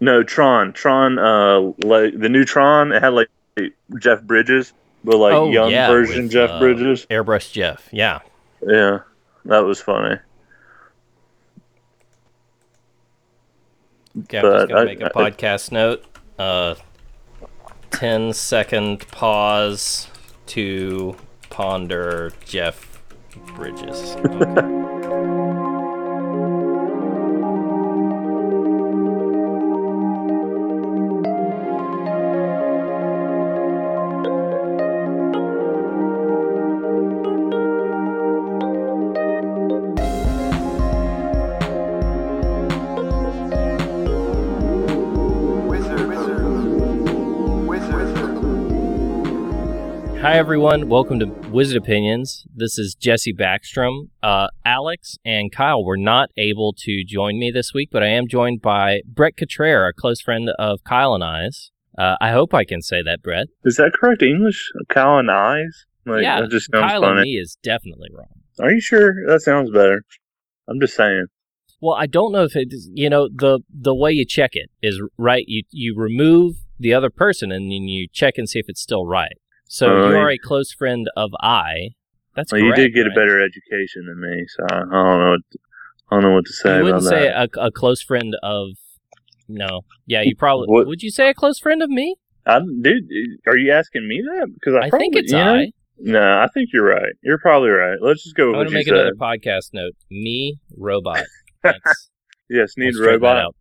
No, Tron. Tron. Uh, like the new Tron. It had like Jeff Bridges, but like Oh, young yeah, version with, Jeff uh, Bridges. Airbrush Jeff. Yeah. Yeah, that was funny. Okay, just gonna I- make a I- podcast note. Uh, 10 second pause to ponder Jeff Bridges. Okay. Hi, everyone. Welcome to Wizard Opinions. This is Jesse Backstrom. Uh, Alex and Kyle were not able to join me this week, but I am joined by Brett Cottrell, a close friend of Kyle and I's. Uh, I hope I can say that, Brett. Is that correct English? Cow and eyes? Like, yeah, that just sounds Kyle and me is definitely wrong. Are you sure? That sounds better. I'm just saying. Well, I don't know if it, you know, the the way you check it is right. You you remove the other person and then you check and see if it's still right. So Oh, you are a close friend of I. That's Well, you did get right? a better education than me, so I, don't know. What, I don't know what to say You wouldn't say a, a close friend of. No. Yeah, you probably What- would. You say a close friend of me? I, dude, are you asking me that? Because I, I probably, think it's you know, I. No, I think you're right. You're probably right. Let's just go I'm gonna make said. another podcast note. Me, robot. Yes, need robot.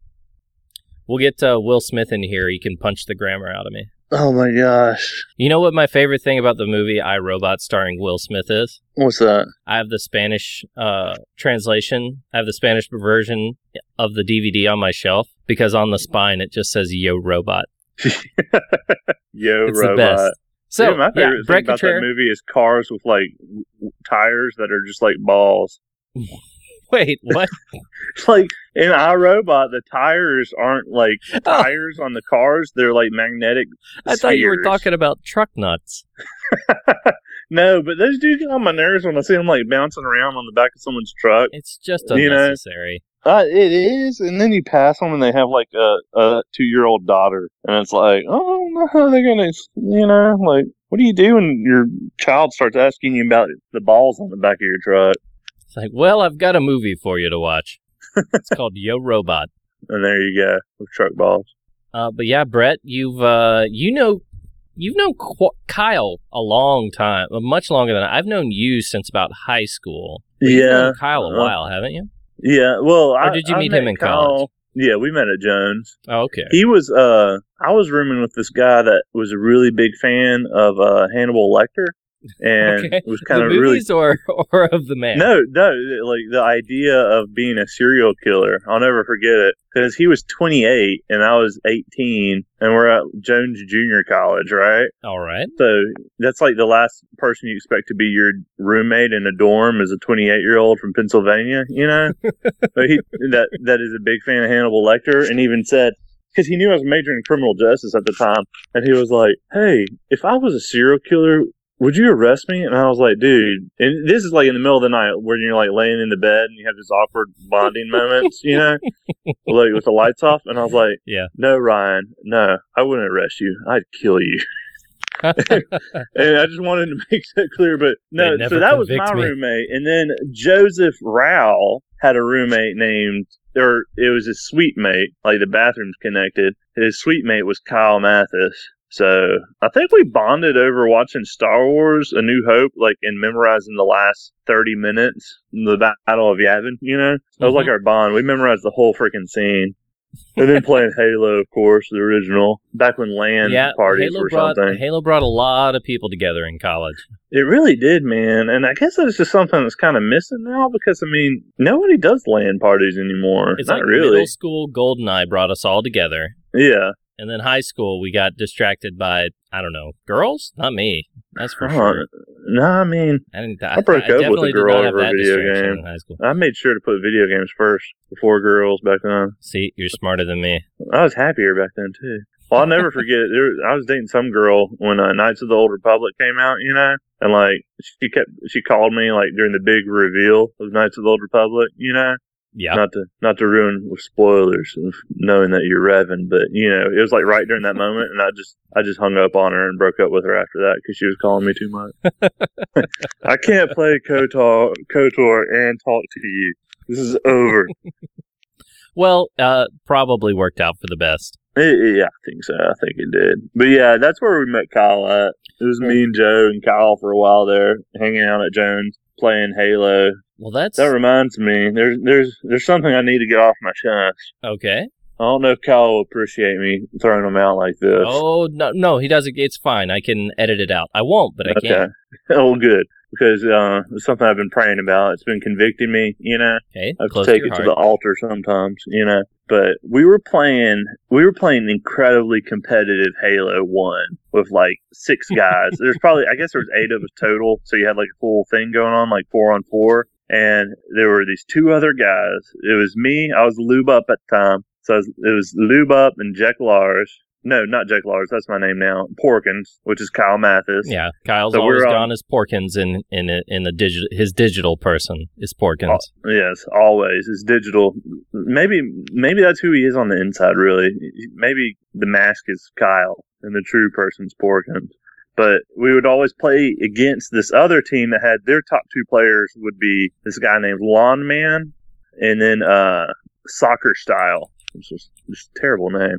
We'll get uh, Will Smith in here. He can punch the grammar out of me. Oh my gosh, You know what my favorite thing about the movie I Robot starring Will Smith is? what's that? I have the Spanish uh, translation. I have the Spanish version of the DVD on my shelf because on the spine it just says "Yo Robot." Yo, It's robot. the best. So Dude, my yeah, favorite thing about that movie is cars with like w- tires that are just like balls. Wait, what? It's like in iRobot, the tires aren't like Oh, tires on the cars; they're like magnetic. I thought you were talking about truck nuts. no, but those do get on my nerves when I see them like bouncing around on the back of someone's truck. It's just You know, unnecessary. Uh, it is, and then you pass them and they have like a, a two-year-old daughter, and it's like, oh, no, how they're gonna, you know, like, what do you do when your child starts asking you about the balls on the back of your truck? It's like, well, I've got a movie for you to watch. It's called Yo Robot. And there you go with truck balls. Uh, but yeah, Brett, you've uh, you know, you've known Qu- Kyle a long time, uh, much longer than I. I've known you since about high school. Yeah, known Kyle a uh, while, haven't you? yeah. Well, Or I, did you I meet met him in Kyle- college? Yeah, we met at Jones. Oh, okay. He was, uh, I was rooming with this guy that was a really big fan of uh, Hannibal Lecter, and Okay. was kind of really or or of the man? No, no, like the idea of being a serial killer. I'll never forget it because he was 28 and I was 18, and we're at Jones Junior College, right? All right. So that's like the last person you expect to be your roommate in a dorm is a 28 year old from Pennsylvania, you know? but he that that is a big fan of Hannibal Lecter, and even said. Because he knew I was majoring in criminal justice at the time, and he was like, "Hey, if I was a serial killer, would you arrest me? And I was like, dude, and this is like in the middle of the night where you're like laying in the bed and you have this awkward bonding moments, you know, like with the lights off. And I was like, Yeah. no, Ryan, no, I wouldn't arrest you. I'd kill you. And I just wanted to make that clear. But no, so that was my me. roommate. And then Joseph Rowell had a roommate named, or it was his suite mate, like the bathrooms connected. His suite mate was Kyle Mathis. So I think we bonded over watching Star Wars: A New Hope, like and memorizing the last thirty minutes, the Battle of Yavin. You know, that was like Mhm. our bond. We memorized the whole freaking scene, and then playing Halo, of course, the original. Back when LAN yeah. parties Halo were brought something. Halo brought a lot of people together in college. It really did, man. And I guess that's just something that's kind of missing now because I mean, nobody does LAN parties anymore. It's Not like really. middle school GoldenEye brought us all together, Yeah. And then high school we got distracted by I don't know girls. Not me. That's for Uh, sure. No, I mean, I didn't. I broke up with a girl over a video game. in high school. I made sure to put video games first before girls back then. See, you're smarter than me. I was happier back then too. Well, I'll never forget. There, I was dating some girl when uh, Knights of the Old Republic came out, you know, and like she kept she called me like during the big reveal of Knights of the Old Republic, you know, Yeah. Not to not to ruin with spoilers of knowing that you're revving, but you know it was like right during that moment, and I just I just hung up on her and broke up with her after that because she was calling me too much. I can't play Kotor Kotor and talk to you. This is over. Well, uh, probably worked out for the best. Yeah, I think so. I think it did. But yeah, that's where we met Kyle at. It was me and Joe and Kyle for a while there, hanging out at Jones, playing Halo. Well, that's That reminds me, there's there's there's something I need to get off my chest. okay. I don't know if Kyle will appreciate me throwing them out like this. Oh no, no, he doesn't. It's fine. I can edit it out. I won't, but I can. okay. can. oh, good. Because uh, it's something I've been praying about. It's been convicting me, you know. Okay, I have to take to it your to the altar sometimes, you know. But we were playing, we were playing incredibly competitive Halo One with like six guys. There's probably, I guess, there was eight of us total. So you had like a full thing going on, like four on four. And there were these two other guys. It was me. I was lube up at the time. So it was, it was lube up and Jack Lars. No, not Jack Lars. That's my name now. Porkins, which is Kyle Mathis. Yeah, Kyle's So always gone as Porkins in in in the digital. His digital person is Porkins. Yes, always. his digital. Maybe maybe that's who he is on the inside. Really, maybe the mask is Kyle and the true person's Porkins. But we would always play against this other team that had their top two players would be this guy named Lawn Man and then uh, Soccer Style, which is just terrible name.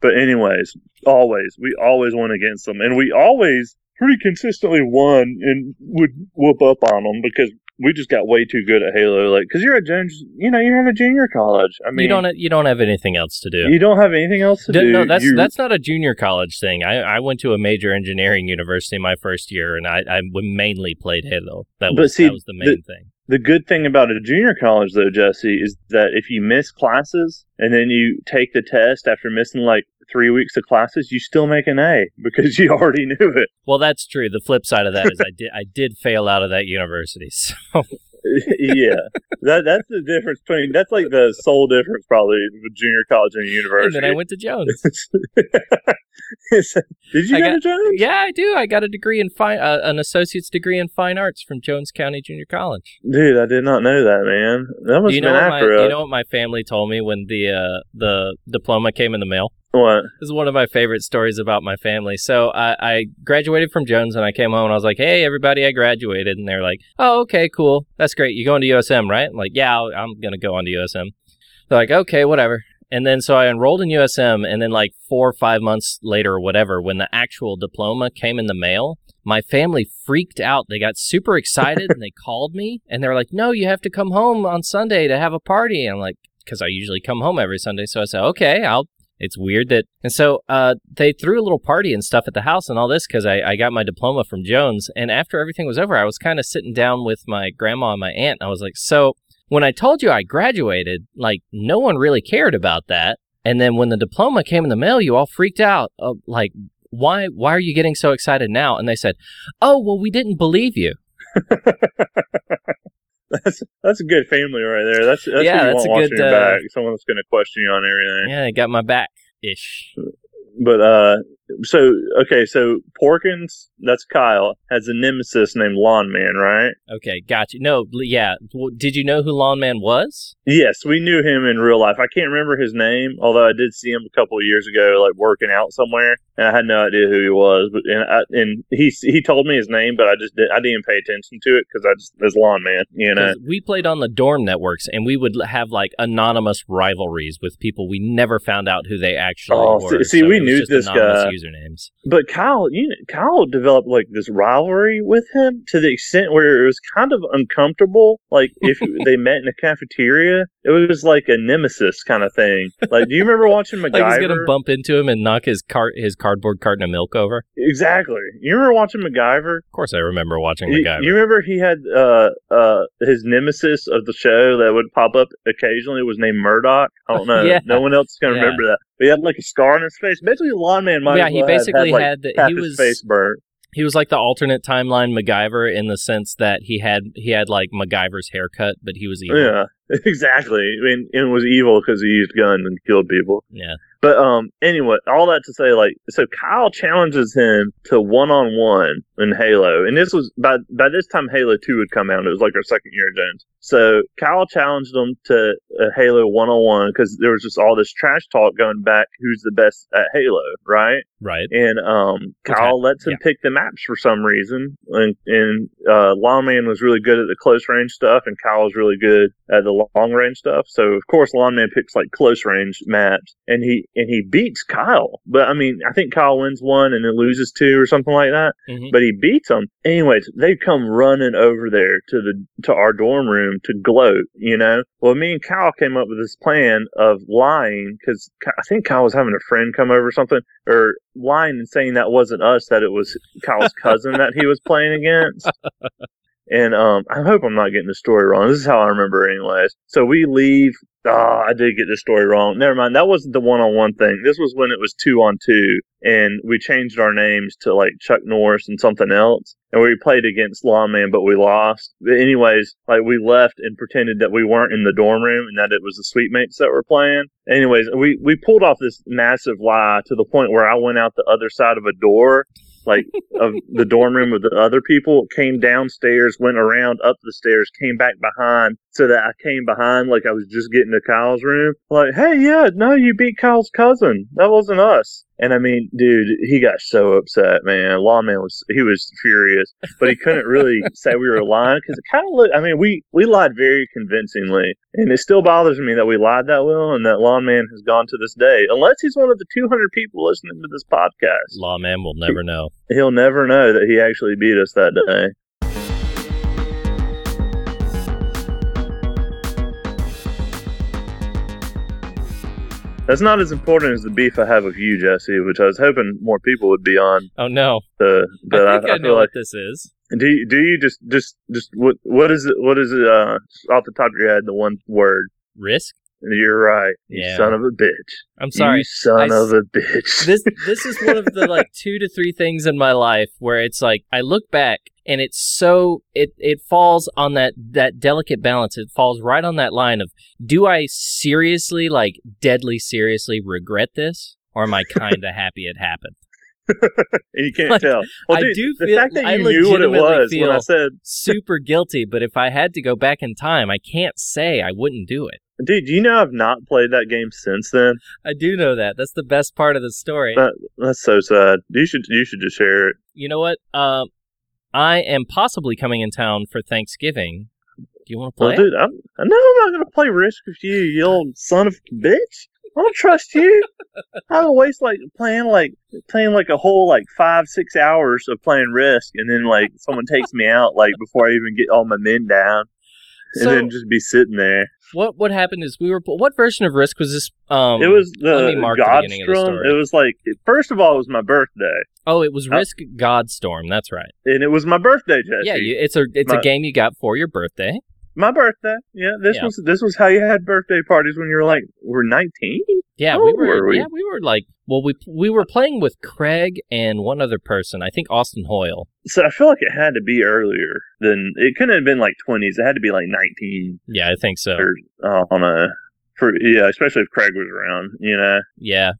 But anyways, always we always went against them, and we always pretty consistently won and would whoop up on them because we just got way too good at Halo. Like, because you're at Jones, you know, you're in a junior college. I mean, you don't you don't have anything else to do. you don't have anything else to D- do. no, that's You- that's not a junior college thing. I, I went to a major engineering university my first year, and I, I mainly played Halo. That was see, that was the main thing. The good thing about a junior college, though, Jesse, is that if you miss classes and then you take the test after missing like three weeks of classes, you still make an A because you already knew it. Well, that's true. The flip side of that is I did I did fail out of that university. So yeah, that that's the difference between that's like the sole difference probably with junior college and university. and then I went to Jones. Did you I go got- to Jones? yeah, I do. I got a degree in fine, uh, an associate's degree in fine arts from Jones County Junior College. Dude, I did not know that, man. That must Do you know my us. you know what my family told me when the uh, the diploma came in the mail? What? This is one of my favorite stories about my family. So I, I graduated from Jones and I came home and I was like, hey, everybody, I graduated. And they're like, oh, okay, cool. That's great. You're going to USM, right? I'm like, yeah, I'll- I'm going to go on to USM. They're like, okay, whatever. And then so I enrolled in USM. And then like four or five months later or whatever, when the actual diploma came in the mail, my family freaked out. They got super excited and they called me and they're like, no, you have to come home on Sunday to have a party. And I'm like, because I usually come home every Sunday. So I said, okay, I'll it's weird that and so uh, they threw a little party and stuff at the house and all this because I, I got my diploma from jones. And after everything was over i was kind of sitting down with my grandma and my aunt. And i was like so when i told you i graduated like no one really cared about that. And then when the diploma came in the mail you all freaked out uh, like why why are you getting so excited now? And they said oh well we didn't believe you That's that's a good family right there. That's that's Yeah, you that's a good, uh, back. Someone that's going to question you on everything. yeah they got my back ish But uh, so okay, so Porkins, that's Kyle, has a nemesis named Lawn Man, right? okay got you no yeah did you know who lawn man was Yes, we knew him in real life. I can't remember his name, although I did see him a couple of years ago, like working out somewhere, and I had no idea who he was. But and I, and he he told me his name, but I just did, I didn't pay attention to it because I just as Lawn Man, you know. we played on the dorm networks and we would have like anonymous rivalries with people we never found out who they actually Oh, see- were. see, so we knew this guy. Usernames. But Kyle, you know, Kyle developed like this rivalry with him to the extent where it was kind of uncomfortable. Like if they met in a cafeteria, it was like a nemesis kind of thing. Like, do you remember watching MacGyver? Like he's gonna bump into him and knock his cart his cardboard carton of milk over. exactly. You remember watching MacGyver? Of course, I remember watching You, MacGyver. you remember he had uh uh his nemesis of the show that would pop up occasionally was named Murdoch. I don't know. Yeah. No one else is gonna Yeah. remember that. He had like a scar on his face. Basically, Lawn Man might yeah, he well basically had, like, had the, he was face burnt. he was like the alternate timeline MacGyver in the sense that he had he had like MacGyver's haircut, but he was evil. Yeah, exactly. And, and was evil because he used guns and killed people. Yeah. But um, anyway, all that to say, like, so Kyle challenges him to one on one in Halo, and this was by by this time Halo Two had come out. It was like our second year at Jones. So Kyle challenged him to a Halo one on one because there was just all this trash talk going back. Who's the best at Halo, right? Right. And um, Kyle lets him yeah. pick the maps for some reason, and, and uh, Lawman was really good at the close range stuff, and Kyle was really good at the long range stuff. So of course, Lawman picks like close range maps, and he and he beats Kyle. But I mean, I think Kyle wins one and then loses two or something like that. Mhm. But he beats them. Anyways, they come running over there to the to our dorm room to gloat. You know. Well, me and Kyle came up with this plan of lying because I think Kyle was having a friend come over or something, or lying and saying that wasn't us, that it was Kyle's cousin that he was playing against. And um, I hope I'm not getting the story wrong. This is how I remember, anyways. So we leave. Oh, I did get the story wrong. Never mind. That wasn't the one-on-one thing. This was when it was two-on-two, and we changed our names to like Chuck Norris and something else. And we played against Lawman, but we lost. But anyways, like we left and pretended that we weren't in the dorm room and that it was the suite mates that were playing. Anyways, we we pulled off this massive lie to the point where I went out the other side of a door like of the dorm room of the other people, came downstairs, went around up the stairs, came back behind, so that I came behind like I was just getting to Kyle's room. Like, hey, yeah, no, you beat Kyle's cousin. That wasn't us. And I mean, dude, he got so upset, man. Lawman was he was furious, but he couldn't really say we were lying because it kind of looked. I mean, we we lied very convincingly, and it still bothers me that we lied that well, and that Lawman has gone to this day, unless he's one of the 200 people listening to this podcast. Lawman will never know. He'll never know that he actually beat us that day. That's not as important as the beef I have with you, Jesse, which I was hoping more people would be on. Oh no. The, but I I, think I, I know feel like what this is. do you, do you just just just what what is it what is it uh off the top of your head the one word Risk? you're right you Yeah. son of a bitch I'm sorry. you son I of a bitch this this is one of the like two to three things in my life where it's like I look back and it's so it it falls on that that delicate balance. It falls right on that line of do I seriously like deadly seriously regret this or am I kind of happy it happened? and you can't Like, tell well, I dude, do the feel- fact that I you knew what it was when I said Super guilty, but if I had to go back in time, I can't say I wouldn't do it. dude you know I've not played that game since then I do know that. That's the best part of the story. that, that's so sad you should you should just share it you know what? Um, I am possibly coming in town for Thanksgiving. Do you want to oh, play? well dude I'm, I know I'm not gonna play Risk with you you old son of a bitch I don't trust you. I would waste like playing like playing like a whole like five six hours of playing Risk, and then like someone takes me out like before I even get all my men down, and then just be sitting there. What what happened is we were what version of Risk was this? Um, it was the let me mark the beginning of the Godstorm. story. It was like first of all, it was my birthday, oh, it was Uh, Risk Godstorm. That's right. and it was my birthday, Jesse. Yeah, you, it's a it's My- a game you got for your birthday. My birthday. Yeah, this Yeah. was this was how you had birthday parties when you were like were nineteen. Yeah, we were, were we? Yeah, we were like well, we we were playing with Craig and one other person. I think Austin Hoyle. So I feel like it had to be earlier than it couldn't have been like twenties. It had to be like nineteen. Yeah, I think so. or uh, on a for yeah, especially if Craig was around, you know. Yeah,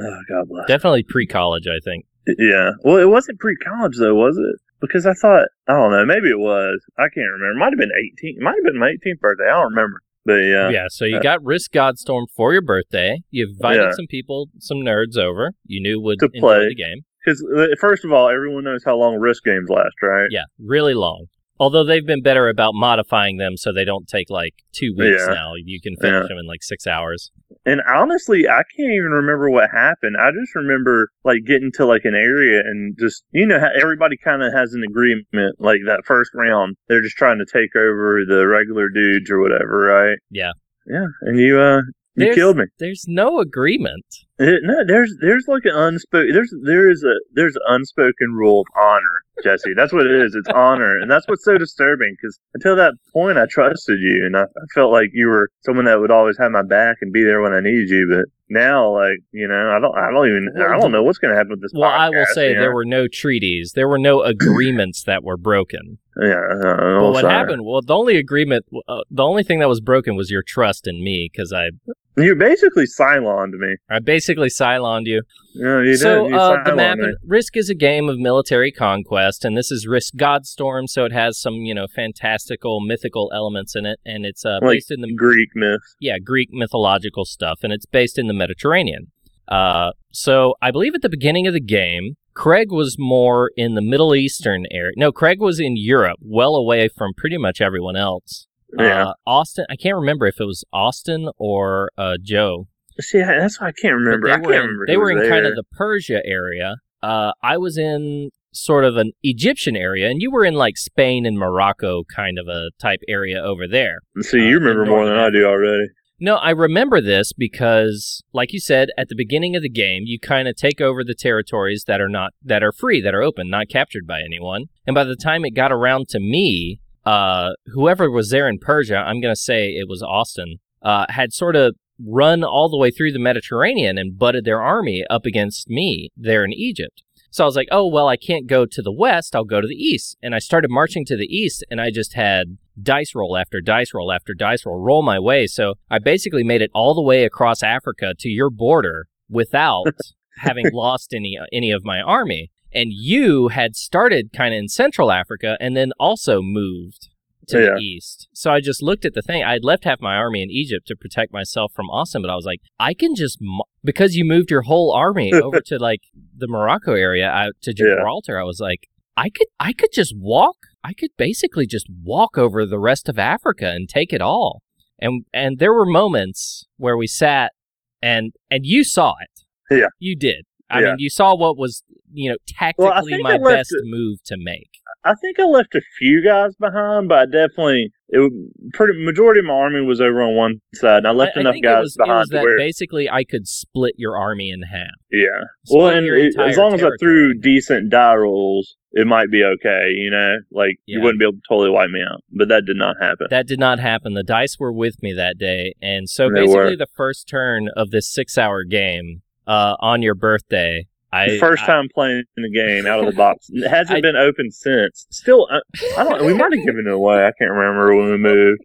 Oh God bless. definitely pre college. I think. yeah. Well, it wasn't pre-college though, was it? Because I thought I don't know, maybe it was. I can't remember. It might have been eighteen. It might have been my 18th birthday. I don't remember. But yeah, Yeah, so you Uh, got Risk Godstorm for your birthday. You invited Yeah. some people, some nerds over. You knew would To enjoy play. the game. because first of all, everyone knows how long risk games last, right? Yeah, really long. Although they've been better about modifying them so they don't take like two weeks Yeah. now. You can finish Yeah. them in like six hours. And honestly, I can't even remember what happened. I just remember like getting to like an area and just you know everybody kind of has an agreement. Like that first round, they're just trying to take over the regular dudes or whatever, right? Yeah. Yeah, and you uh you There's- killed me. There's no agreement. It- no, there's there's like an unspoken there's there is a there's an unspoken rule of honor Jesse. That's what it is. It's honor, and that's what's so disturbing. Because until that point, I trusted you, and I, I felt like you were someone that would always have my back and be there when I needed you. But now, like you know, I don't, I don't even, I don't know what's going to happen with this. Well, I will say you know? there were no treaties, there were no agreements that were broken. Yeah. Uh, But oh, what sorry. happened? Well, the only agreement, uh, the only thing that was broken was your trust in me because I, You basically Cyloned me. I basically Cyloned you. Yeah, you so did. You uh, the map. Risk is a game of military conquest, and this is Risk Godstorm, so it has some you know fantastical mythical elements in it, and it's uh, Like based in the Greek myth. yeah Greek mythological stuff, and it's based in the Mediterranean. Uh, so I believe at the beginning of the game, Craig was more in the Middle Eastern area. No, Craig was in Europe, well away from pretty much everyone else. Yeah. Uh, Austin, I can't remember if it was Austin or uh, Joe. See, I- that's why I can't remember. they I were can't in, remember. they were in kind of the Persia area. Uh, I was in sort of an Egyptian area, and you were in like Spain and Morocco kind of a type area over there. See, uh, you remember more than I do already. No, I remember this because, like you said, at the beginning of the game, you kind of take over the territories that are not that are free, that are open, not captured by anyone. And by the time it got around to me, uh, whoever was there in Persia, I'm gonna say it was Austin, uh, had sort of run all the way through the Mediterranean and butted their army up against me there in Egypt. So I was like, oh, well, I can't go to the west. I'll go to the east. And I started marching to the east, and I just had dice roll after dice roll after dice roll roll my way. So I basically made it all the way across Africa to your border without having lost any any of my army. And you had started kind of in Central Africa and then also moved to Yeah. the east. So I just looked at the thing. I had left half my army in Egypt to protect myself from Austin, but I was like, I can just because you moved your whole army over to like the Morocco area out to Yeah. Gibraltar. I was like, I could I could just walk. I could basically just walk over the rest of Africa and take it all. And and there were moments where we sat and and you saw it. Yeah. You did. I Yeah. mean, you saw what was, you know, tactically think my best it- move to make. I think I left a few guys behind, but I definitely it pretty majority of my army was over on one side, and I left I, I enough it guys was, it behind was to that where basically I could split your army in half. yeah. Split Well, and it- as long as I threw decent die rolls, it might be okay. You know, like you wouldn't be able to totally wipe me out, but that did not happen. That did not happen. The dice were with me that day, and so basically the first turn of this six-hour game uh, on your birthday, I first I- time playing the game out of the box. It hasn't I- been open since. Still, I, I don't. We might have given it away. I can't remember when we moved.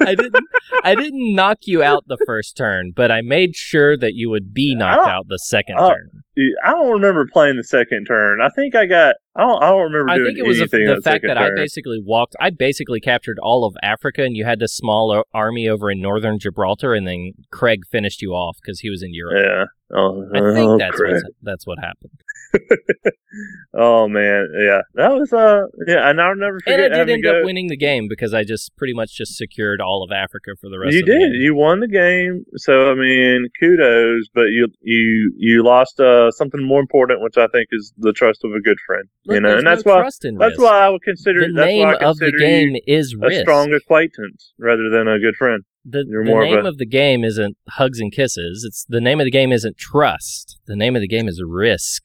I didn't I didn't knock you out the first turn, but I made sure that you would be knocked out the second uh, turn. I don't remember playing the second turn. I think I got. I don't. I don't remember I doing think it was the, anything the fact that I basically walked. I basically captured all of Africa, and you had this small army over in northern Gibraltar, and then Craig finished you off because he was in Europe. Yeah. Oh, I think oh, that's what, that's what happened. Oh man, yeah, that was uh, yeah, and I'll never forget And I did end go. up winning the game because I just pretty much just secured all of Africa for the rest You of the year. You did. You won the game. So I mean, kudos. But you you you lost uh something more important, which I think is the trust of a good friend. Look, you know, and that's no why trust in that's why I would consider the that's name why of the game is a risk. strong acquaintance rather than a good friend. the, the more of name a- of the game isn't hugs and kisses. It's the name of the game isn't trust. The name of the game is risk.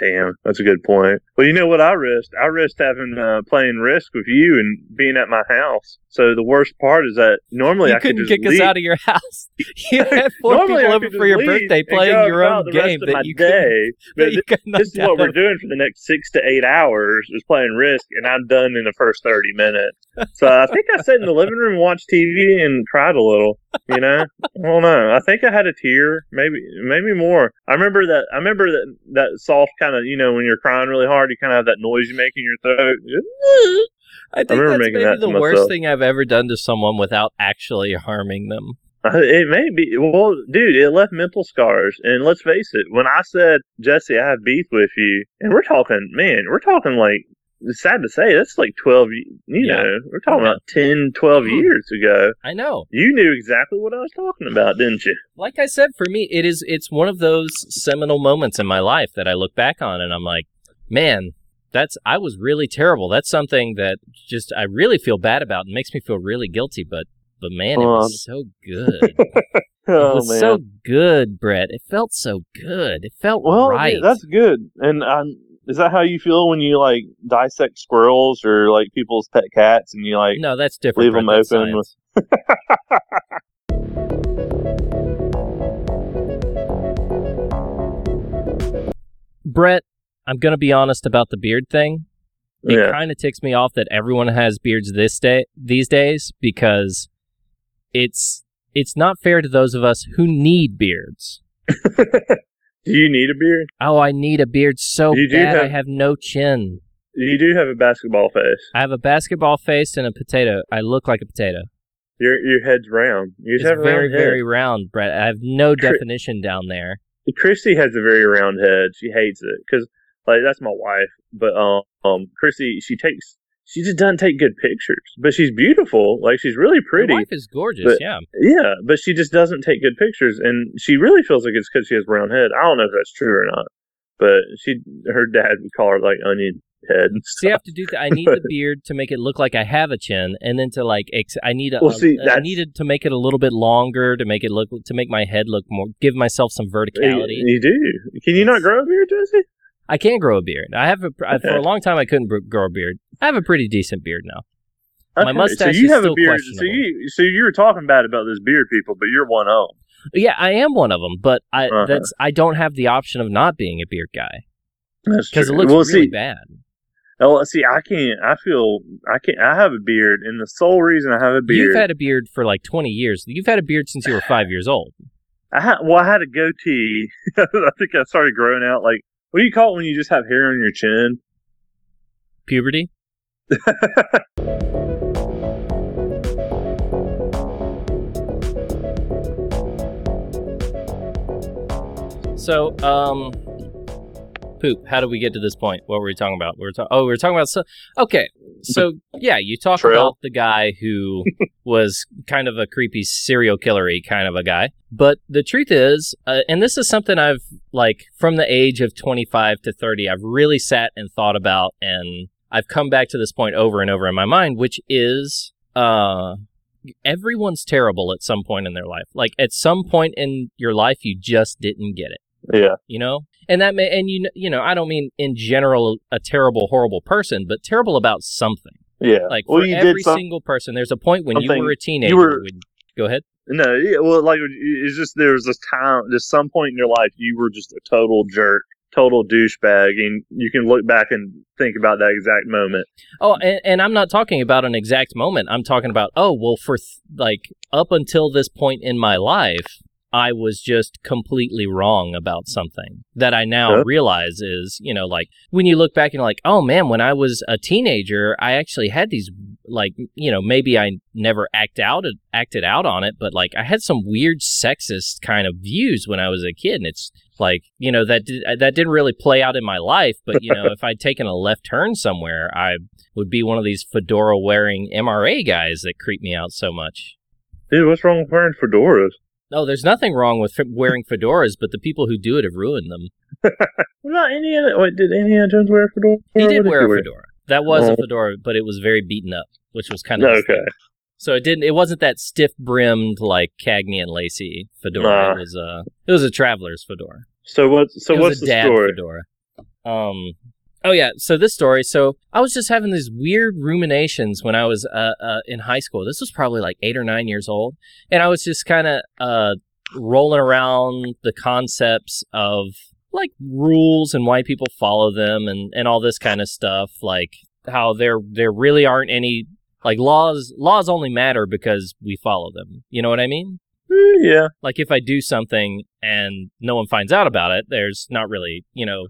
Damn, that's a good point. Well, you know what I risked? I risked having uh, playing Risk with you and being at my house. So the worst part is that normally you I could couldn't just kick us out of your house. You had four Normally people over for your birthday playing your own game that you day. But that you this is what we're doing for the next six to eight hours is playing Risk, and I'm done in the first thirty minutes. So I think I sat in the living room watched TV and cried a little. You know, I don't know. I think I had a tear, maybe maybe more. I remember that. I remember that that soft kind of you know when you're crying really hard, you kind of have that noise you make in your throat. I think remember that's maybe that the to worst thing I've ever done to someone without actually harming them. Uh, It may be. Well, dude, it left mental scars. And let's face it, when I said, Jesse, I have beef with you, and we're talking, man, we're talking like, it's sad to say, that's like 12, y- you Yeah. know, we're talking about 10, 12 Mhm. years ago. I know. You knew exactly what I was talking about, didn't you? Like I said, for me, it is it's one of those seminal moments in my life that I look back on and I'm like, man, that's I was really terrible. That's something that just I really feel bad about and makes me feel really guilty. But but man, it was so good. Oh, it was so good, Brett. It felt so good. It felt well, right. yeah, that's good. And I, is that how you feel when you like dissect squirrels or like people's pet cats and you like No, that's different. Leave 'em Brett. That's open with- Brett, I'm gonna be honest about the beard thing. It yeah kind of ticks me off that everyone has beards this day these days because it's it's not fair to those of us who need beards. do you need a beard Oh, I need a beard so You bad. I have- have no chin. you do have a basketball face I have a basketball face and a potato. I look like a potato. your your head's round you It's have a very, round very round, Brett. I have no definition down there. Christy has a very round head. She hates it because, like, that's my wife. But um, um, Christy, she takes, she just doesn't take good pictures. But she's beautiful. Like, she's really pretty. My wife is gorgeous. but- yeah. Yeah, but she just doesn't take good pictures, and she really feels like it's because she has a round head. I don't know if that's true or not. But she, her dad would call her like onion head. And So you have to do. Th- I need the beard to make it look like I have a chin, and then to like. Ex- I need a. Well, see, I needed to make it a little bit longer to make it look to make my head look more. Give myself some verticality. You, you do. Can you not grow a beard, Jesse? I can grow a beard. I have a I, for a long time. I couldn't grow a beard. I have a pretty decent beard now. My mustache so you is have still a beard. So you, so you were talking bad about those beard people, but you're one of them. Yeah, I am one of them, but I Uh-huh. that's I don't have the option of not being a beard guy That's because it looks well, really see, bad. Oh, see, I can't. I feel I can't. I have a beard, and the sole reason I have a beard, You've had a beard for like twenty years. You've had a beard since you were five years old. I had, well, I had a goatee. I think I started growing out. Like, what do you call it when you just have hair on your chin? Puberty. So, um, poop. How did we get to this point? What were we talking about? We were talking. Oh, we were talking about. So, okay. So, yeah, you talk Trail. about the guy who was kind of a creepy serial killery kind of a guy. But the truth is, uh, and this is something I've like from the age of 25 to 30, I've really sat and thought about, and I've come back to this point over and over in my mind, which is, uh, everyone's terrible at some point in their life. Like at some point in your life, you just didn't get it yeah, you know? And that may and you you know i don't mean in general a terrible horrible person but terrible about something. Yeah. like well, for every some, single person there's a point when you were a teenager You were- when- go ahead. No, yeah, well, like it's just there was this time, there's some point in your life you were just a total jerk, total douchebag, and you can look back and think about that exact moment. oh and, and i'm not talking about an exact moment. I'm talking about oh well for th- like up until this point in my life I was just completely wrong about something that I now realize is, you know, like when you look back and you're like, oh man, when I was a teenager, I actually had these, like, you know, maybe I never act out acted out on it, but like I had some weird sexist kind of views when I was a kid, and it's like, you know, that did, that didn't really play out in my life, but you know, if I'd taken a left turn somewhere, I would be one of these fedora wearing MRA guys that creep me out so much. Dude, what's wrong with wearing fedoras? No, there's nothing wrong with wearing fedoras, but the people who do it have ruined them. What about Indiana? Wait, did Indiana Jones wear a fedora? He What did wear a fedora. That was a Oh. fedora, but it was very beaten up, which was kind of Okay. So it didn't. It wasn't that stiff brimmed like Cagney and Lacey fedora. Nah. It was a. It was a traveler's fedora. So what's so what's a the story? fedora. Um. Oh yeah. So this story. So I was just having these weird ruminations when I was uh, uh in high school. This was probably like eight or nine years old, and I was just kind of uh rolling around the concepts of like rules and why people follow them and and all this kind of stuff. Like how there there really aren't any like laws laws only matter because we follow them. You know what I mean? Eh, yeah. like if I do something and no one finds out about it, there's not really, you know,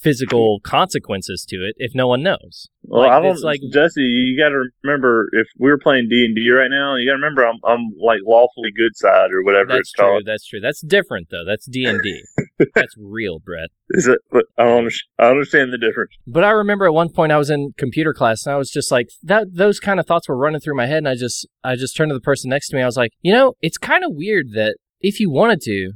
physical consequences to it if no one knows. Well, Like, I don't. like- Jesse, you got to remember if we were playing D and D right now, you got to remember I'm I'm like lawfully good side or whatever That's it's true. called. That's true. That's different though. That's D and D. That's real, Brett. Is it? I don't. I understand the difference. But I remember at one point I was in computer class and I was just like that. Those kind of thoughts were running through my head, and I just I just turned to the person next to me. I was like, you know, it's kind of weird that if you wanted to,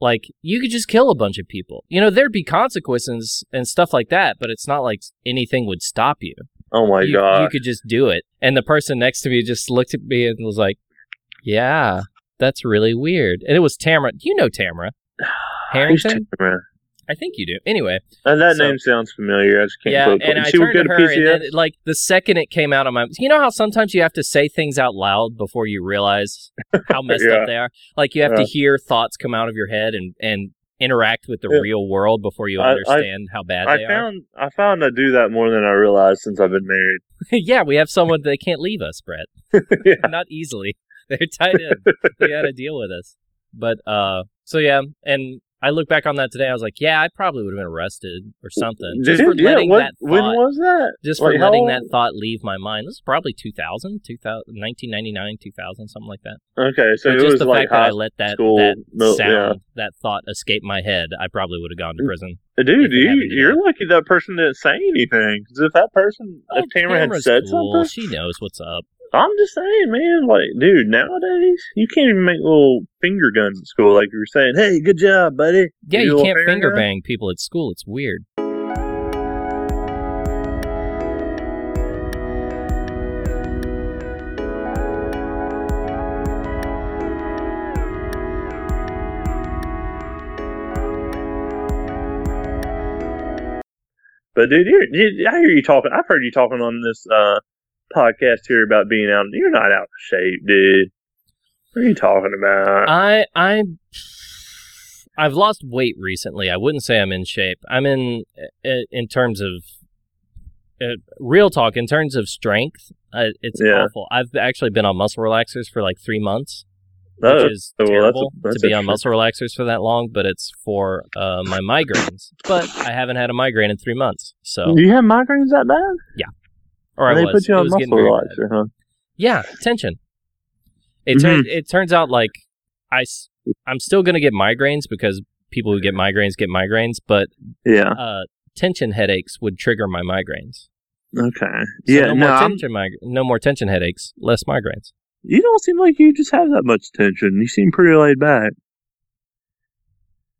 like, you could just kill a bunch of people. You know, there'd be consequences and stuff like that, but it's not like anything would stop you. Oh my you, god. you could just do it. And the person next to me just looked at me and was like, yeah, that's really weird. And it was Tamara. You know Tamara. Harrington? Tamara? I think you do. Anyway, And that So- name sounds familiar. I just can't yeah, quote. and I turned to her, and then, like the second it came out of my, you know how sometimes you have to say things out loud before you realize how messed Yeah. up they are. Like you have to hear thoughts come out of your head and and interact with the Yeah. real world before you I- I- understand how bad I they found I found I do that more than I realized since I've been married. yeah, we have someone they can't leave us, Brett. yeah. Not easily. They're tied in. they got to deal with us. But uh, so yeah, and I look back on that today. I was like, yeah, I probably would have been arrested or something just for Dude, yeah, letting what- that when thought. was that? just for Like, how letting that thought leave my mind. This is probably 2000, 2000 1999, 2000, something like that. Okay, so But it just was the like fact that I let that school, that no, sound, yeah. that thought escape my head, I probably would have gone to mm, prison. Uh, dude, if you, you're today. lucky that person didn't say anything. Because if that person, if Oh, Tamara had said cool. something, she knows what's up. I'm just saying, man. Like, dude, nowadays you can't even make little finger guns at school. Like you were saying, hey, good job, buddy. Yeah, You you can't finger gun? bang people at school. It's weird. But dude, I hear you talking. I've heard you talking on this uh, podcast here about being out. You're not out of shape, dude. What are you talking about? I I I've lost weight recently. I wouldn't say I'm in shape. I'm in uh, in terms of uh, real talk. In terms of strength, uh, it's Yeah. awful. I've actually been on muscle relaxers for like three months, oh, which is well, that's a- terrible that's to be on muscle relaxers for that long. But it's for uh, my migraines. But I haven't had a migraine in three months. So Do you have migraines that bad? Or I they was. put you on muscle relaxer, huh? Yeah, tension. It turns it turns out like I s- I'm still gonna get migraines because people who get migraines get migraines, but Yeah. uh, tension headaches would trigger my migraines. Okay. So yeah. no, No, more tension no more tension headaches, less migraines. you don't seem like you just have that much tension. You seem pretty laid back.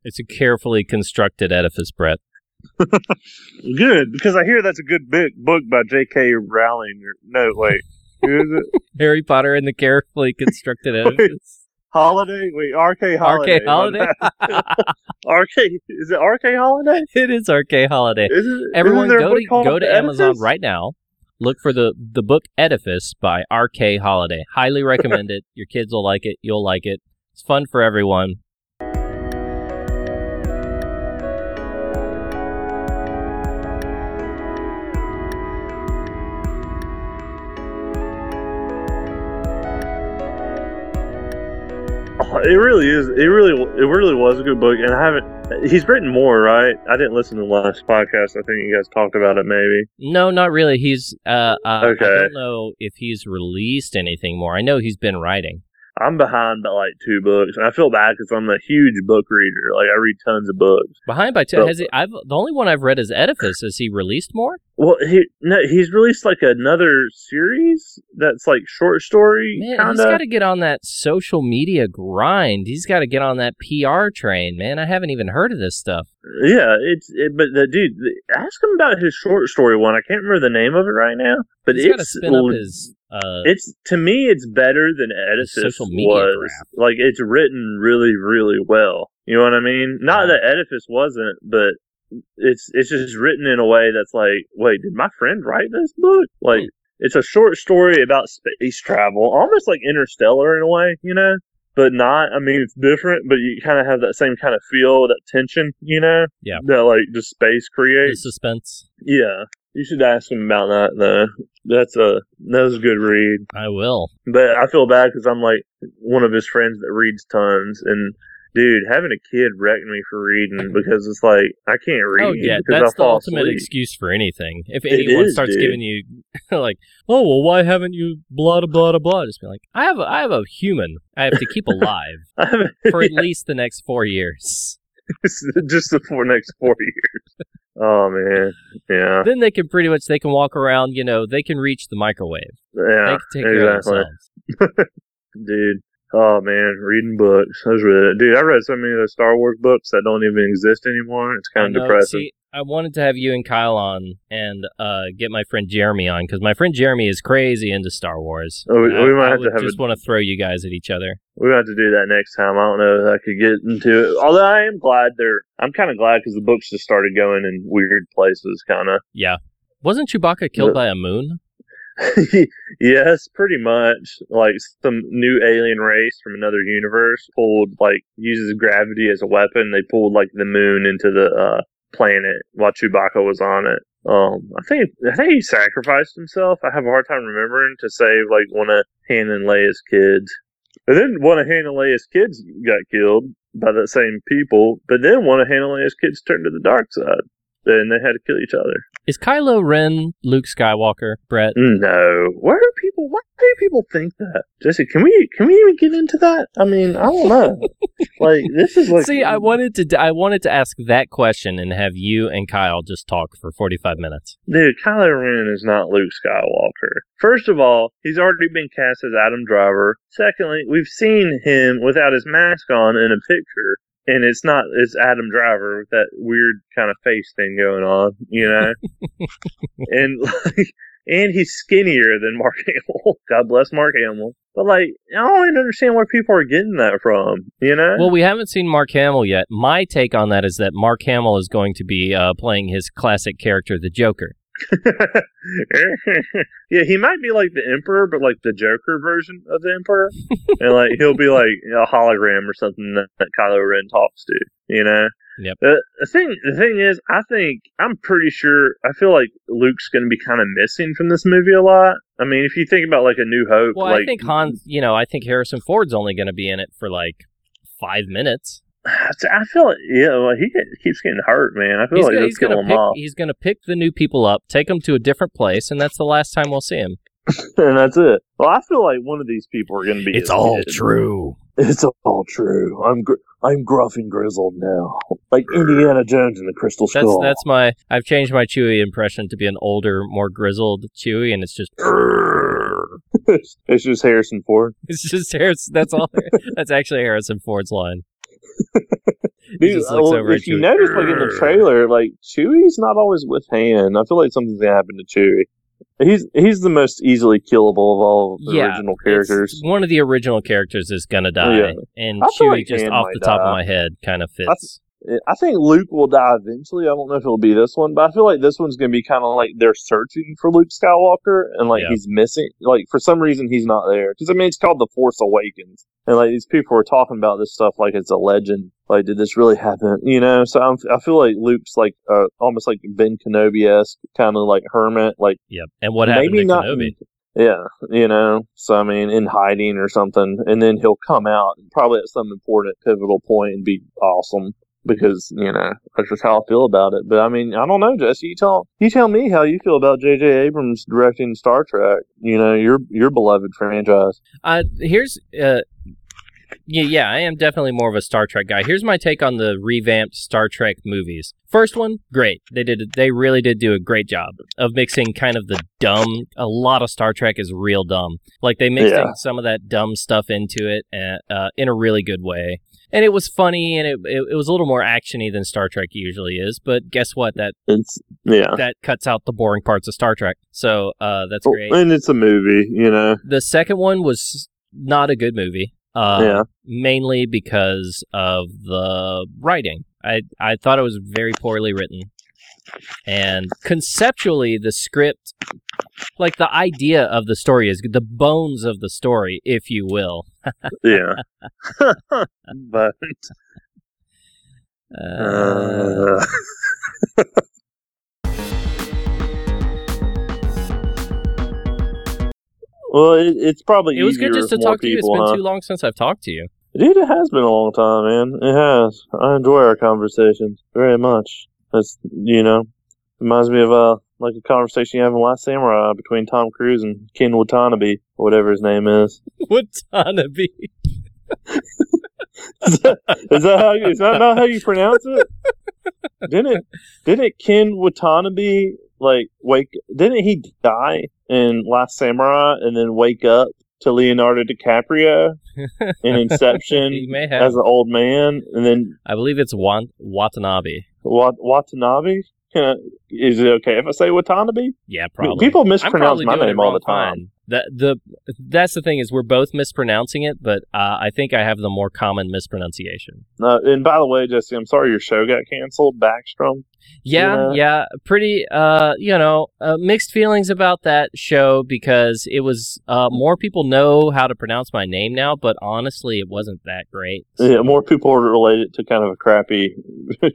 It's a carefully constructed edifice, Brett. Good, because I hear that's a good big book by J.K. Rowling. Or, no, wait. Who is it? Harry Potter and the carefully constructed edifice. Holiday? Wait, R.K. Holiday. R.K. Holiday. R.K. Is it R.K. Holiday? it is R.K. Holiday. Is it, Everyone isn't there a go to go to The Amazon Edifice? right now. Look for the the book Edifice by R.K. Holiday. Highly recommend it. Your kids will like it. You'll like it. It's fun for everyone. It really is. It really, it really was a good book, and I haven't. He's written more, right? I didn't listen to the last podcast. I think you guys talked about it, maybe. No, not really. He's uh, uh Okay. I don't know if he's released anything more. I know he's been writing. I'm behind by like two books, and I feel bad because I'm a huge book reader. Like I read tons of books. Behind by two. So- Has he? I've the only one I've read is Edifice. Has he released more? Well, he no, he's released like another series that's like short story Man, kind he's got to get on that social media grind. He's got to get on that PR train, man. I haven't even heard of this stuff. Yeah, it's it, but the dude, ask him about his short story one. I can't remember the name of it right now, but He's it's spin up his. Uh, it's to me it's better than media was. graph. Like it's written really, really well. You know what I mean? Not Yeah. that Edifice wasn't, but it's it's just written in a way that's like, wait, did my friend write this book? Like it's a short story about space travel, almost like Interstellar in a way, you know, but not. I mean, it's different, but you kind of have that same kind of feel, that tension, you know, Yeah. that like just space the creates. suspense. Yeah, you should ask him about that though. That's a that was a good read. I will. But I feel bad because I'm like one of his friends that reads tons, and dude, having a kid wrecked me for reading because it's like I can't oh, read. Oh yeah, that's the ultimate asleep. excuse for anything. If anyone is, starts dude. giving you like, oh well, why haven't you blah blah blah blah? Just be like, I have a, I have a human I have to keep alive for at least the next four years. just the four next four years. Oh man, yeah, Then they can pretty much they can walk around. You know, they can reach the microwave. They yeah, can take care of exactly, themselves. dude. Oh man, reading books. That's really, dude. I read so many of those Star Wars books that don't even exist anymore. It's kind of depressing. see, I wanted to have you and Kyle on and uh, get my friend Jeremy on because my friend Jeremy is crazy into Star Wars. Oh, we- I, we might I have to have just a- want to throw you guys at each other. We have to do that next time. I don't know if I could get into it. Although I am glad they're. I'm kind of glad because the books just started going in weird places, kind of. Yeah. Wasn't Chewbacca killed But- by a moon? yes, pretty much. Like some new alien race from another universe pulled like uses gravity as a weapon. They pulled like the moon into the uh, planet while Chewbacca was on it. Um, I think I think he sacrificed himself. I have a hard time remembering to save like one of Han and Leia's kids. And then one of Han and Leia's kids got killed by the same people. But then one of Han and Leia's kids turned to the dark side, and they had to kill each other. Is Kylo Ren Luke Skywalker, Brett? No. Where do people? Why do people think that? Jesse, can we can we even get into that? I mean, I don't know. like this is like. See, I wanted to I wanted to ask that question and have you and Kyle just talk for 45 minutes. Dude, Kylo Ren is not Luke Skywalker. First of all, he's already been cast as Adam Driver. Secondly, we've seen him without his mask on in a picture, and it's not it's Adam Driver with that weird kind of face thing going on, you know. and like, and he's skinnier than Mark Hamill. God bless Mark Hamill. But like, I don't even understand where people are getting that from, you know. Well, we haven't seen Mark Hamill yet. My take on that is that Mark Hamill is going to be uh, playing his classic character, the Joker. yeah, he might be like the Emperor, but like the Joker version of the Emperor, and like he'll be like a hologram or something that, that Kylo Ren talks to. You know. Yep. The, the thing, the thing is, I think I'm pretty sure. I feel like Luke's going to be kind of missing from this movie a lot. I mean, if you think about like a New Hope, Well, like I think Han, you know, I think Harrison Ford's only going to be in it for like five minutes. I feel like yeah, well, he get, keeps getting hurt, man. I feel He's, like gonna, he's gonna pick. off, He's gonna pick the new people up, take them to a different place, and that's the last time we'll see him. and that's it. Well, I feel like one of these people are going to be. his kid. true. It's all true. I'm gr- I'm gruff and grizzled now, like Indiana Jones in the Crystal That's Skull. that's my. I've changed my Chewy impression to be an older, more grizzled Chewy, and it's just. it's just Harrison Ford. It's just Harrison. That's all. that's actually Harrison Ford's line. Dude, well, if you notice, like in the trailer, like Chewie's not always with Han. I feel like something's gonna happen to Chewie. He's he's the most easily killable of all of the Yeah, original characters. one of the original characters is gonna die, Yeah. and Chewie like just Han off the top die. of my head kind of fits. I think Luke will die eventually. I don't know if it'll be this one, but I feel like this one's gonna be kind of like they're searching for Luke Skywalker, and like Yeah. he's missing. Like for some reason he's not there. Because I mean, it's called the Force Awakens, and like these people are talking about this stuff like it's a legend. Like, did this really happen? You know? So I'm, I feel like Luke's like uh, almost like Ben Kenobi esque, kind of like hermit. Like yeah, And what happened maybe to not. Kenobi? Yeah, you know. So I mean, in hiding or something, and then he'll come out probably at some important pivotal point and be awesome because you know that's just how I feel about it. But I mean, I don't know, Jesse. You tell you tell me how you feel about J.J. Abrams directing Star Trek. You know, your your beloved franchise. Uh, here's uh, yeah, yeah, I am definitely more of a Star Trek guy. Here's my take on the revamped Star Trek movies. First one, great. They did, they really did do a great job of mixing kind of the dumb. A lot of Star Trek is real dumb. Like they mixed Yeah. in some of that dumb stuff into it, uh, uh, in a really good way. And it was funny, and it, it it was a little more actiony than Star Trek usually is. But guess what? That It's yeah, that cuts out the boring parts of Star Trek. So uh, that's great. and it's a movie. You know, The second one was not a good movie. Uh, Yeah. Mainly because of the writing. I I thought it was very poorly written, and conceptually, the script, like the idea of the story, is the bones of the story, if you will. yeah. but Uh, uh, well, it, it's probably it was good just to talk to you. It's been huh? too long since I've talked to you. Dude, it has been a long time, man. It has. I enjoy our conversations very much. It's you know, reminds me of uh like a conversation you have in Last Samurai between Tom Cruise and Ken Watanabe, or whatever his name is. Watanabe. is that is that how you, is that not how you pronounce it? Didn't it didn't it Ken Watanabe like wake didn't he die in Last Samurai and then wake up to Leonardo DiCaprio in Inception He may have. as an old man and then I believe it's Wan- Watanabe. Wat- Watanabe? Can I, is it okay if I say Watanabe? Yeah, probably. People mispronounce my name all the time. fine. The the that's the thing is we're both mispronouncing it, but uh, I think I have the more common mispronunciation. Uh, and by the way, Jesse, I'm sorry your show got canceled. Backstrom. Yeah, Yeah. yeah, pretty. Uh, you know, uh, mixed feelings about that show because it was uh more people know how to pronounce my name now, but honestly, it wasn't that great. Yeah, more people are related to kind of a crappy.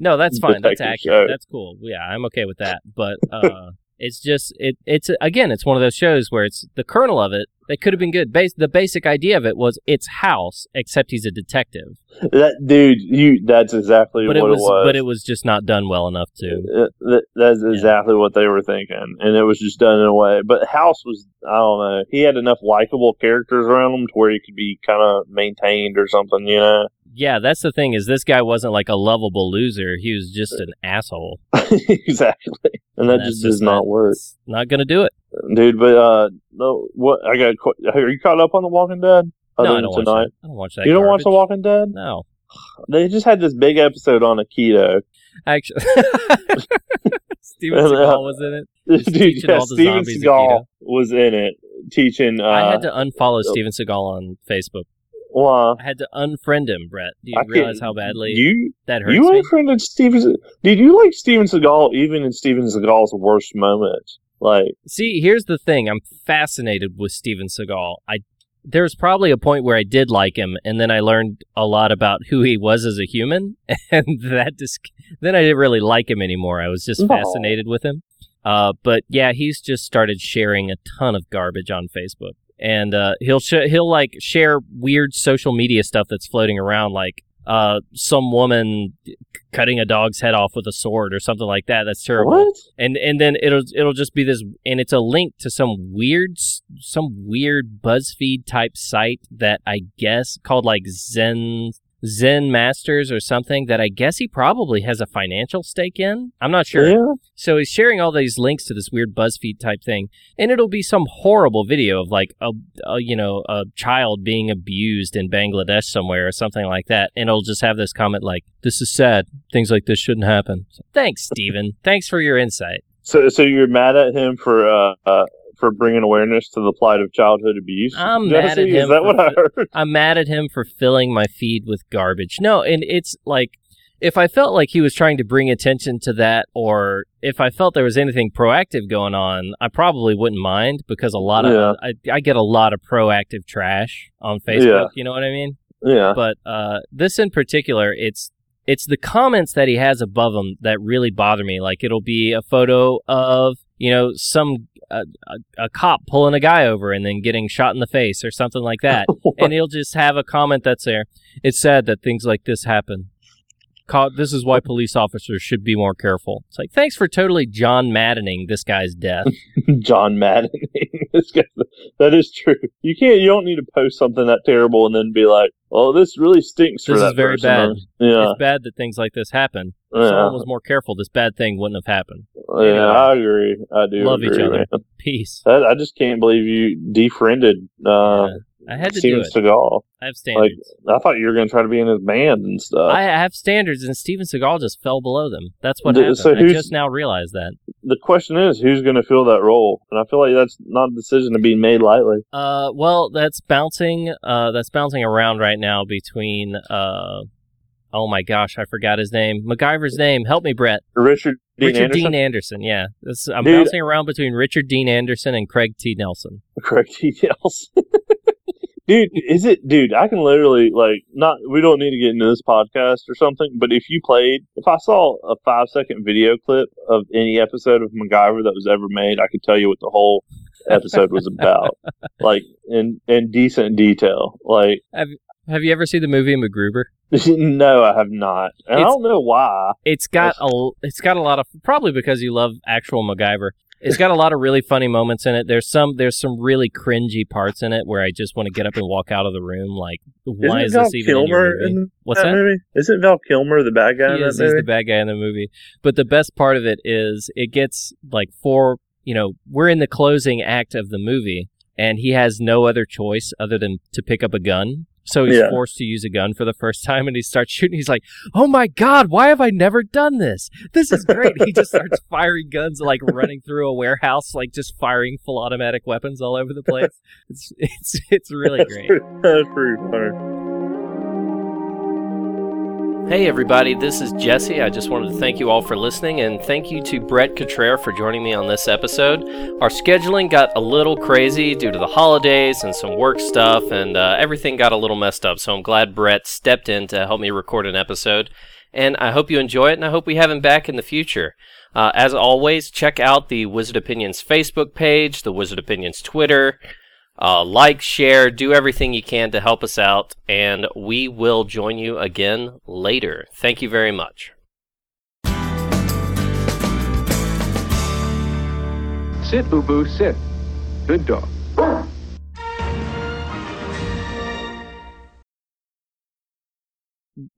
No, that's fine. That's accurate. show. That's cool. Yeah, I'm okay with that. But uh, it's just it. It's again, it's one of those shows where it's the kernel of it. That could have been good. Bas- the basic idea of it was it's House, except he's a detective. that dude, you. That's exactly But what it was, it was. but it was just not done well enough to. Uh, that, that's exactly what they were thinking, and it was just done in a way. But House was, I don't know, he had enough likable characters around him to where he could be kind of maintained or something, you know. Yeah, that's the thing is this guy wasn't like a lovable loser. He was just an asshole. exactly, and that And just does not work, Not gonna do it. dude. But uh, no, what I got? Are you caught up on The Walking Dead? no, I don't watch that. I don't watch that. you don't watch The. Walking Dead? No, They just had this big episode on Aikido. actually, Steven Uh, Seagal was in it. Dude, yeah, Steven Seagal Aikido. was in it teaching. Uh, I had to unfollow Steven Seagal on Facebook. Why? I had to unfriend him, Brett. Do you I realize how badly you that hurts you me? unfriended Steven. Did you like Steven Seagal even in Steven Seagal's worst moments? Like, See, here's the thing. I'm fascinated with Steven Seagal. I there's probably a point where I did like him, and then I learned a lot about who he was as a human, and that just then I didn't really like him anymore. I was just No. fascinated with him. Uh, but yeah, he's just started sharing a ton of garbage on Facebook, and uh, he'll sh- he'll like share weird social media stuff that's floating around, like uh, some woman cutting a dog's head off with a sword or something like that. That's terrible what? and and then it'll it'll just be this and it's a link to some weird some weird BuzzFeed type site that I guess called like Zen Zen Masters or something that I guess he probably has a financial stake in. I'm not sure. Yeah. So he's sharing all these links to this weird BuzzFeed type thing, and it'll be some horrible video of like a, a you know a child being abused in Bangladesh somewhere or something like that, and it'll just have this comment like, "This is sad. Things like this shouldn't happen." So, Thanks, Steven. Thanks for your insight. So, so you're mad at him for uh, uh for bringing awareness to the plight of childhood abuse? I'm Jesse? mad at him. Is that for what I heard? I'm mad at him for filling my feed with garbage. No, and it's like if I felt like he was trying to bring attention to that, or if I felt there was anything proactive going on, I probably wouldn't mind because a lot of Yeah. I, I get a lot of proactive trash on Facebook. You know what I mean? Yeah. But uh, this in particular, it's it's the comments that he has above him that really bother me. Like it'll be a photo of you know some a, a, a cop pulling a guy over and then getting shot in the face or something like that, and he'll just have a comment that's there. It's sad that things like this happen. This is why police officers should be more careful. It's like thanks for totally John Maddening this guy's death. John Maddening This guy- that is true. You can't. You don't need to post something that terrible and then be like, "Oh, this really stinks This is very person." bad. Yeah. It's bad that things like this happen. If Yeah. someone was more careful, this bad thing wouldn't have happened. Yeah, Anyway. I agree. I do Love each other. man. Peace. That, I just can't believe you defriended uh, Yeah, I had to Steven do it. Seagal. I have standards. Like I thought you were going to try to be in his band and stuff. I have standards, and Steven Seagal just fell below them. That's what The- happened. so I just now realized that. the question is, who's going to fill that role? And I feel like that's not a decision to be made lightly. Uh, well, that's bouncing. Uh, that's bouncing around right now between. Uh, oh my gosh, I forgot his name. MacGyver's name. Help me, Brett. Richard Dean Richard Anderson, Dean Anderson. Yeah, This- I'm Dude. bouncing around between Richard Dean Anderson and Craig T. Nelson. Craig T. details. dude, is it? Dude, I can literally like not. We don't need to get into this podcast or something. But if you played, if I saw a five second video clip of any episode of MacGyver that was ever made, I could tell you what the whole episode was about, like in in decent detail. Like, Have you ever seen the movie MacGruber? no, I have not, and I don't know why. It's got a it's got a lot of probably because you love actual MacGyver. It's got a lot of really funny moments in it. There's some there's some really cringy parts in it where I just want to get up and walk out of the room. Like, why Isn't is Val this even in Kilmer movie? in What's that, that? movie? Isn't Val Kilmer the bad guy He in that is, he's the bad guy in the movie. But the best part of it is it gets like four. You know, we're in the closing act of the movie, and he has no other choice other than to pick up a gun. So he's Yeah. forced to use a gun for the first time and he starts shooting. He's like, Oh my God, why have I never done this? This is great. he just starts firing guns, like running through a warehouse, like just firing full automatic weapons all over the place. It's, it's, it's really great. that's pretty funny. Hey, everybody, this is Jesse. I just wanted to thank you all for listening and thank you to Brett Cottrell for joining me on this episode. Our scheduling got a little crazy due to the holidays and some work stuff, and uh, everything got a little messed up. So I'm glad Brett stepped in to help me record an episode. And I hope you enjoy it, and I hope we have him back in the future. Uh, as always, check out the Wizard Opinions Facebook page, the Wizard Opinions Twitter. Uh, like, share, do everything you can to help us out, and we will join you again later. Thank you very much. Sit, Boo Boo, sit. Good dog.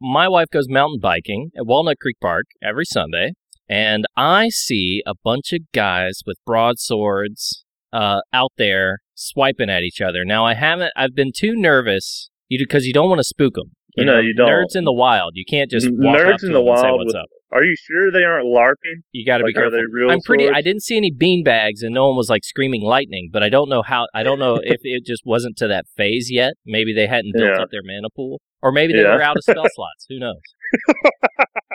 my wife goes mountain biking at Walnut Creek Park every Sunday, and I see a bunch of guys with broadswords uh, out there swiping at each other. Now, I haven't. I've been too nervous you do because you don't want to spook them. You no, know, you don't. Nerds in the wild. You can't just nerds in the them and say wild what's with- up. Are you sure they aren't LARPing? You got to Like, be are careful. I'm pretty. swords? I didn't see any bean bags, and no one was like screaming lightning. But I don't know how. I don't know if it just wasn't to that phase yet. Maybe they hadn't built Yeah. up their mana pool, or maybe they Yeah. were out of spell slots. Who knows?